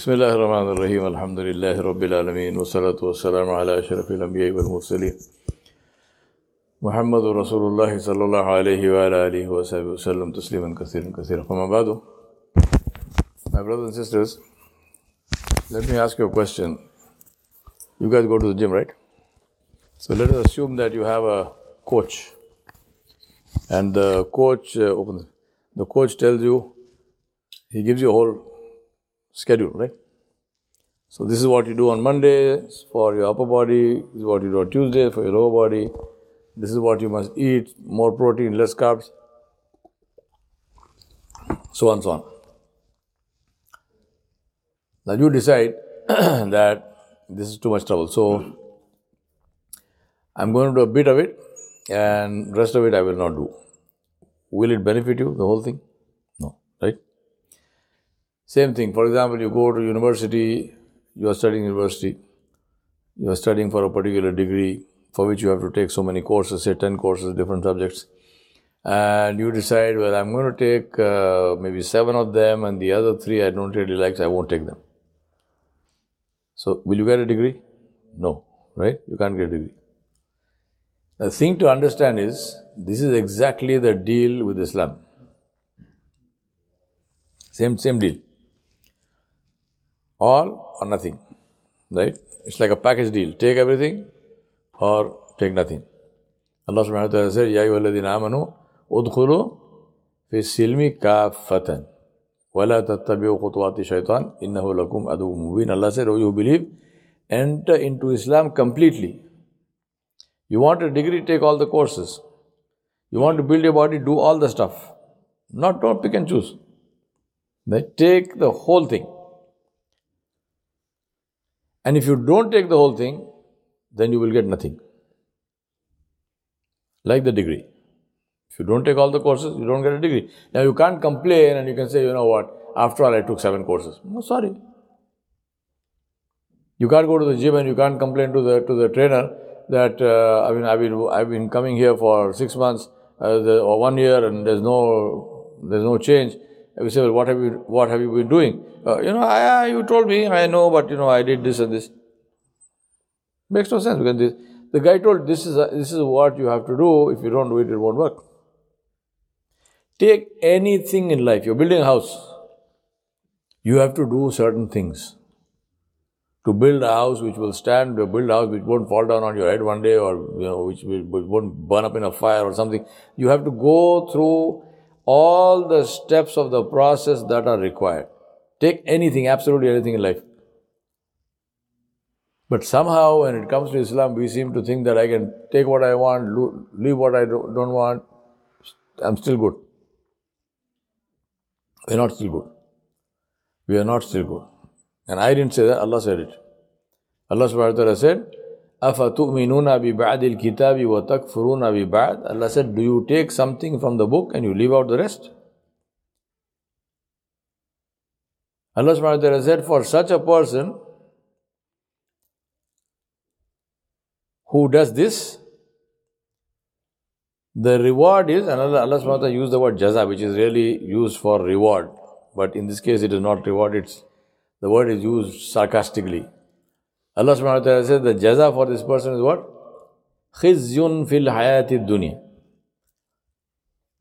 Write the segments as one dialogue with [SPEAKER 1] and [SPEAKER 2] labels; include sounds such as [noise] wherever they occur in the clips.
[SPEAKER 1] بسم الله الرحمن الرحيم الحمد لله رب العالمين والصلاة والسلام على أشرف الأنبياء والمرسلين محمد رسول الله صلى الله عليه وعلى آله وصحبه وسلم تسليما كثيرا كثيرا فما بعد My brothers and sisters, let me ask you a question. You guys go to the gym, right? So let us assume that you have a coach and the coach uh, the coach tells you he gives you a whole schedule, right? So this is what you do on Monday for your upper body, this is what you do on Tuesday for your lower body, this is what you must eat, more protein, less carbs, so on, so on. Now you decide [clears throat] that this is too much trouble. So I'm going to do a bit of it and rest of it I will not do. Will it benefit you, the whole thing? Same thing. For example, you go to university, you are studying university, you are studying for a particular degree for which you have to take so many courses, say 10 courses, different subjects. And you decide, well, I'm going to take uh, maybe seven of them and the other three I don't really like, so I won't take them. So, will you get a degree? No, right? You can't get a degree. The thing to understand is this is exactly the deal with Islam. Same, same deal. All or nothing. Right? It's like a package deal. Take everything or take nothing. Allah subhanahu wa ta'ala said, Ya ayyuhalladhina amanu udkhulu fi silmi kaffatan wa la tattabi'u khutuwati shaitan innahu lakum adu mubin. Allah said, Oh, you believe, enter into Islam completely. You want a degree, take all the courses. You want to build your body, do all the stuff. Not don't pick and choose. Right? Take the whole thing. And if you don't take the whole thing, then you will get nothing. Like the degree. If you don't take all the courses, you don't get a degree. Now you can't complain and you can say, you know what, after all I took seven courses. No, sorry. You can't go to the gym and you can't complain to the to the trainer that uh, I mean I've been I've been coming here for six months uh, the, or one year and there's no there's no change. We say, well, what have you what have you been doing? Uh, you know, I, I, you told me, I know, but you know, I did this and this. Makes no sense because this, the guy told this is a, this is what you have to do. If you don't do it, it won't work. Take anything in life. You're building a house. You have to do certain things to build a house which will stand, to build a house which won't fall down on your head one day or you know, which, will, which won't burn up in a fire or something. You have to go through all the steps of the process that are required. Take anything, absolutely anything in life. But somehow, when it comes to Islam, we seem to think that I can take what I want, leave what I don't want. I'm still good. We're not still good. We are not still good. And I didn't say that, Allah said it. Allah subhanahu wa ta'ala said, Afatu'minuna بِبَعْدِ الْكِتَابِ kitabi بِبَعْدٍ. Allah said, do you take something from the book and you leave out the rest? Allah subhanahu wa ta'ala said, for such a person who does this, the reward is, and Allah, Allah subhanahu wa ta'ala used the word jaza, which is really used for reward. But in this case, it is not reward, it's the word is used sarcastically. Allah subhanahu wa ta'ala says the jaza for this person is what? Khizyun fil hayati dunya.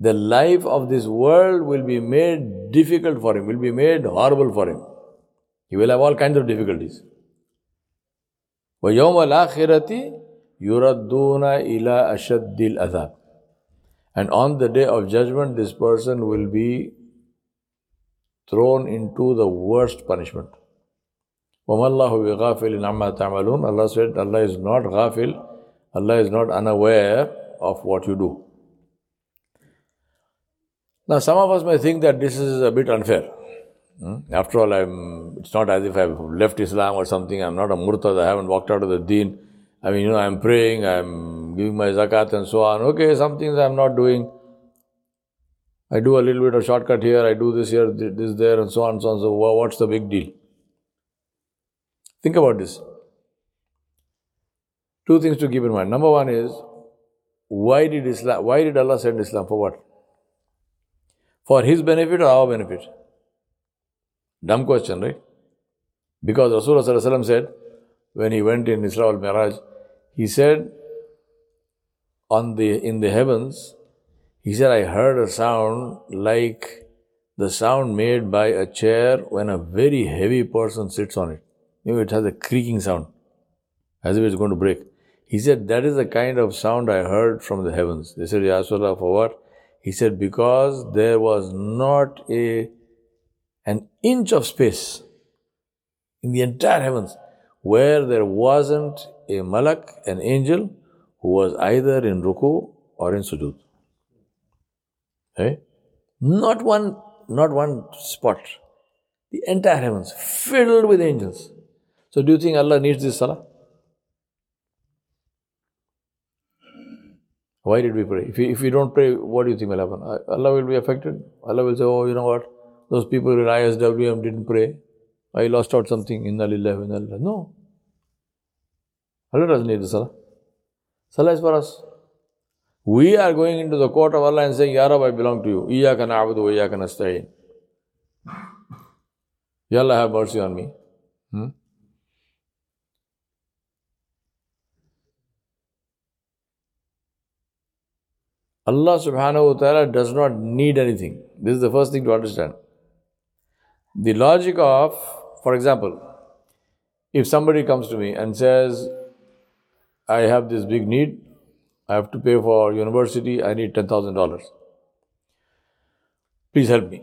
[SPEAKER 1] The life of this world will be made difficult for him, will be made horrible for him. He will have all kinds of difficulties. وَيَوْمَ الْآخِرَةِ يُرَدُّونَ إِلَىٰ أَشَدِّ الْأَذَابِ And on the day of judgment, this person will be thrown into the worst punishment. Amma. Allah said, Allah is not ghafil. Allah is not unaware of what you do. Now, some of us may think that this is a bit unfair. Hmm? After all, I'm, it's not as if I've left Islam or something. I'm not a murtad. I haven't walked out of the deen. I mean, you know, I'm praying, I'm giving my zakat and so on. Okay, some things I'm not doing. I do a little bit of shortcut here, I do this here, this there, and so on, so on. So, what's the big deal? Think about this. Two things to keep in mind. Number one is, why did Islam, why did Allah send Islam? For what? For His benefit or our benefit? Dumb question, right? Because Rasulullah said, when he went in Isra al Miraj, he said, on the in the heavens, he said, I heard a sound like the sound made by a chair when a very heavy person sits on it. You know, it has a creaking sound, as if it's going to break. He said, That is the kind of sound I heard from the heavens. They said, Ya Rasulullah, for what? He said, Because there was not a an inch of space in the entire heavens where there wasn't a malak, an angel, who was either in ruku or in sujood. Okay? Not one, not one spot. The entire heavens filled with angels. So do you think Allah needs this salah? Why did we pray? If we, if we don't pray, what do you think will happen? Allah will be affected. Allah will say, oh, you know what? Those people in ISWM didn't pray. I lost out something. Inna lillahi inna lillahi. No. Allah doesn't need the salah. Salah is for us. We are going into the court of Allah and saying, Ya Rab, I belong to you. Iyaka na'budu wa iyaka nasta'in. Ya Allah, have mercy on me. Hmm? Allah subhanahu wa ta'ala does not need anything. This is the first thing to understand. The logic of, for example, if somebody comes to me and says, I have this big need, I have to pay for university, I need $10,000. Please help me.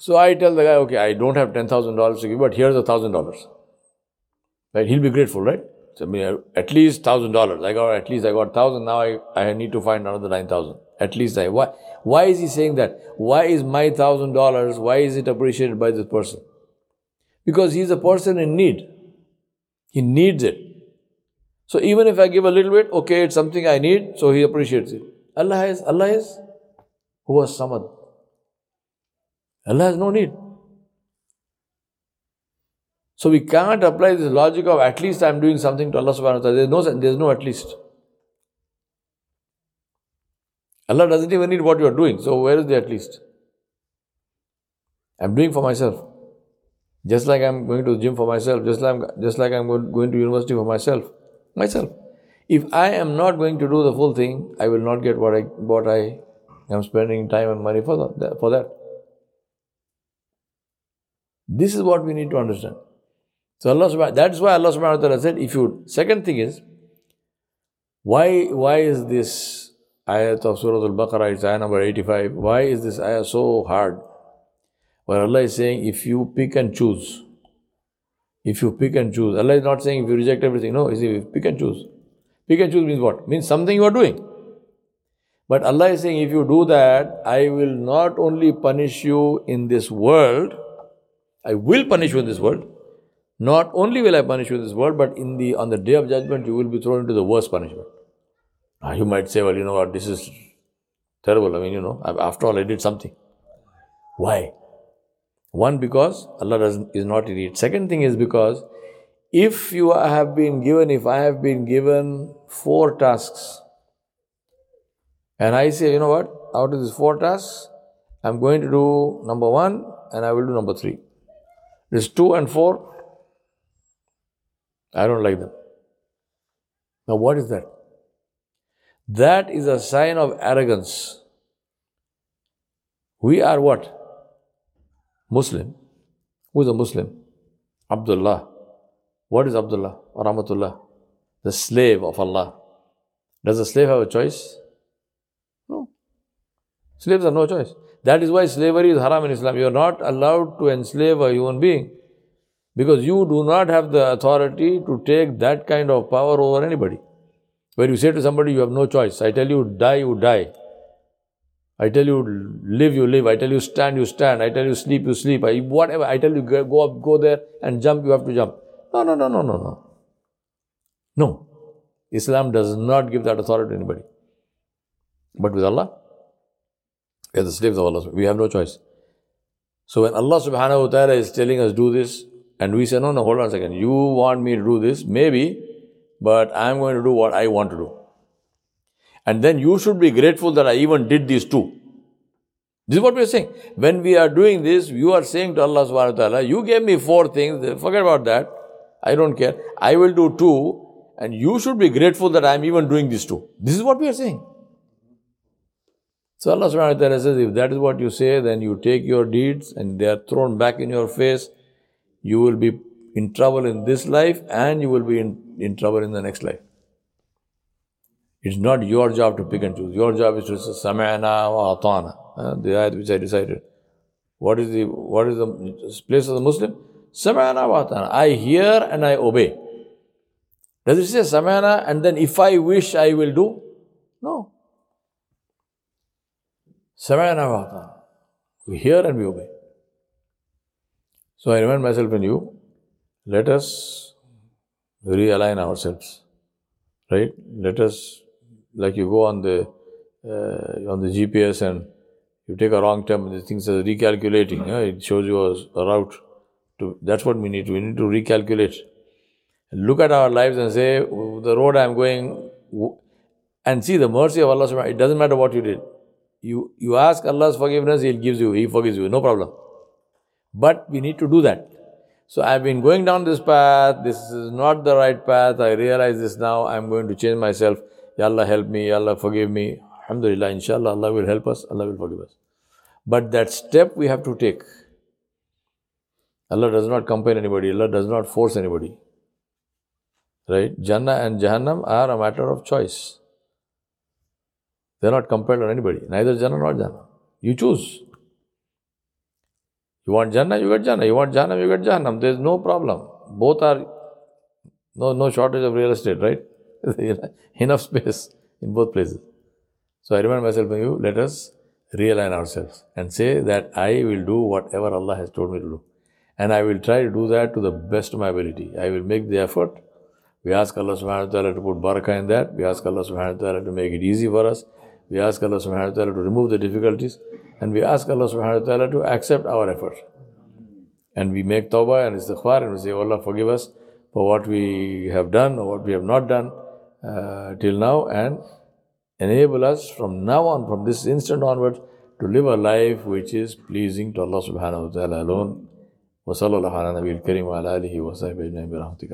[SPEAKER 1] So I tell the guy, okay, I don't have $10,000 to give, but here's $1,000. Right? He'll be grateful, right? So, I mean, at least $1,000. I got, at least I got 1000 now I, I need to find another 9000 At least I, why, why is he saying that? Why is my $1,000, why is it appreciated by this person? Because he's a person in need. He needs it. So even if I give a little bit, okay, it's something I need, so he appreciates it. Allah is, Allah is, who was Samad. Allah has no need. So we can't apply this logic of at least I'm doing something to Allah subhanahu wa ta'ala. There's no, there's no at least. Allah doesn't even need what you are doing. So where is the at least? I'm doing for myself. Just like I'm going to the gym for myself, just like I'm, just like I'm going to university for myself myself. If I am not going to do the full thing, I will not get what I what I am spending time and money for that. For that. This is what we need to understand. So Allah that's why Allah subhanahu wa ta'ala said, if you second thing is why why is this ayat of Surah Al-Baqarah, it's ayah number 85, why is this ayah so hard? Where Allah is saying, if you pick and choose, if you pick and choose, Allah is not saying if you reject everything. No, He says pick and choose. Pick and choose means what? Means something you are doing. But Allah is saying if you do that, I will not only punish you in this world, I will punish you in this world. Not only will I punish you in this world, but in the on the day of judgment, you will be thrown into the worst punishment. Now you might say, well, you know what, this is terrible. I mean, you know, after all, I did something. Why? One, because Allah doesn't, is not in it. Second thing is because if you have been given, if I have been given four tasks, and I say, you know what, out of these four tasks, I'm going to do number one and I will do number three. This two and four, I don't like them. Now, what is that? That is a sign of arrogance. We are what? Muslim. Who is a Muslim? Abdullah. What is Abdullah or? The slave of Allah. Does a slave have a choice? No. Slaves have no choice. That is why slavery is haram in Islam. You are not allowed to enslave a human being because you do not have the authority to take that kind of power over anybody. Where you say to somebody, you have no choice. I tell you, die, you die. I tell you live, you live. I tell you stand, you stand. I tell you sleep, you sleep. I, whatever. I tell you go up, go there and jump, you have to jump. No, no, no, no, no, no. No. Islam does not give that authority to anybody. But with Allah, we are the slaves of Allah. We have no choice. So when Allah subhanahu wa ta'ala is telling us do this, and we say, no, no, hold on a second. You want me to do this? Maybe, but I'm going to do what I want to do. And then you should be grateful that I even did these two. This is what we are saying. When we are doing this, you are saying to Allah subhanahu wa ta'ala, you gave me four things, forget about that. I don't care. I will do two, and you should be grateful that I am even doing these two. This is what we are saying. So Allah subhanahu wa ta'ala says, if that is what you say, then you take your deeds and they are thrown back in your face. You will be in trouble in this life and you will be in, in trouble in the next life. It's not your job to pick and choose. Your job is to say, Sama'ana wa atana. The ayat which I decided. What is the what is the place of the Muslim? Sama'ana wa atana. I hear and I obey. Does it say Sama'ana and then if I wish I will do? No. Sama'ana wa atana. We hear and we obey. So I remind myself and you, let us realign ourselves. Right? Let us, like you go on the uh, on the GPS and you take a wrong turn, the thing says recalculating. Yeah? It shows you a, a route. To, that's what we need. We need to recalculate. Look at our lives and say, the road I'm going, and see the mercy of Allah. Subhanahu wa ta'ala. It doesn't matter what you did. You you ask Allah's forgiveness, He gives you. He forgives you. No problem. But we need to do that. So I've been going down this path. This is not the right path. I realize this now. I'm going to change myself. Ya Allah help me. Ya Allah forgive me. Alhamdulillah. Inshallah, Allah will help us. Allah will forgive us. But that step we have to take. Allah does not compel anybody. Allah does not force anybody. Right? Jannah and Jahannam are a matter of choice. They are not compelled on anybody. Neither Jannah nor Jahannam. You choose. You want Jannah, you get Jannah. You want Jannah, you get Jahannam. There is no problem. Both are no no shortage of real estate, right? [laughs] Enough space in both places. So I remind myself and you, let us realign ourselves and say that I will do whatever Allah has told me to do. And I will try to do that to the best of my ability. I will make the effort. We ask Allah subhanahu wa ta'ala to put barakah in that. We ask Allah subhanahu wa ta'ala to make it easy for us. We ask Allah subhanahu wa ta'ala to remove the difficulties. And we ask Allah subhanahu wa ta'ala to accept our effort. And we make tawbah and istighfar and we say, oh Allah, forgive us for what we have done or what we have not done uh, till now and enable us from now on, from this instant onwards, to live a life which is pleasing to Allah subhanahu wa ta'ala alone. وصلى الله على نبي الكريم وعلى آله وصحبه أجمعين برحمتك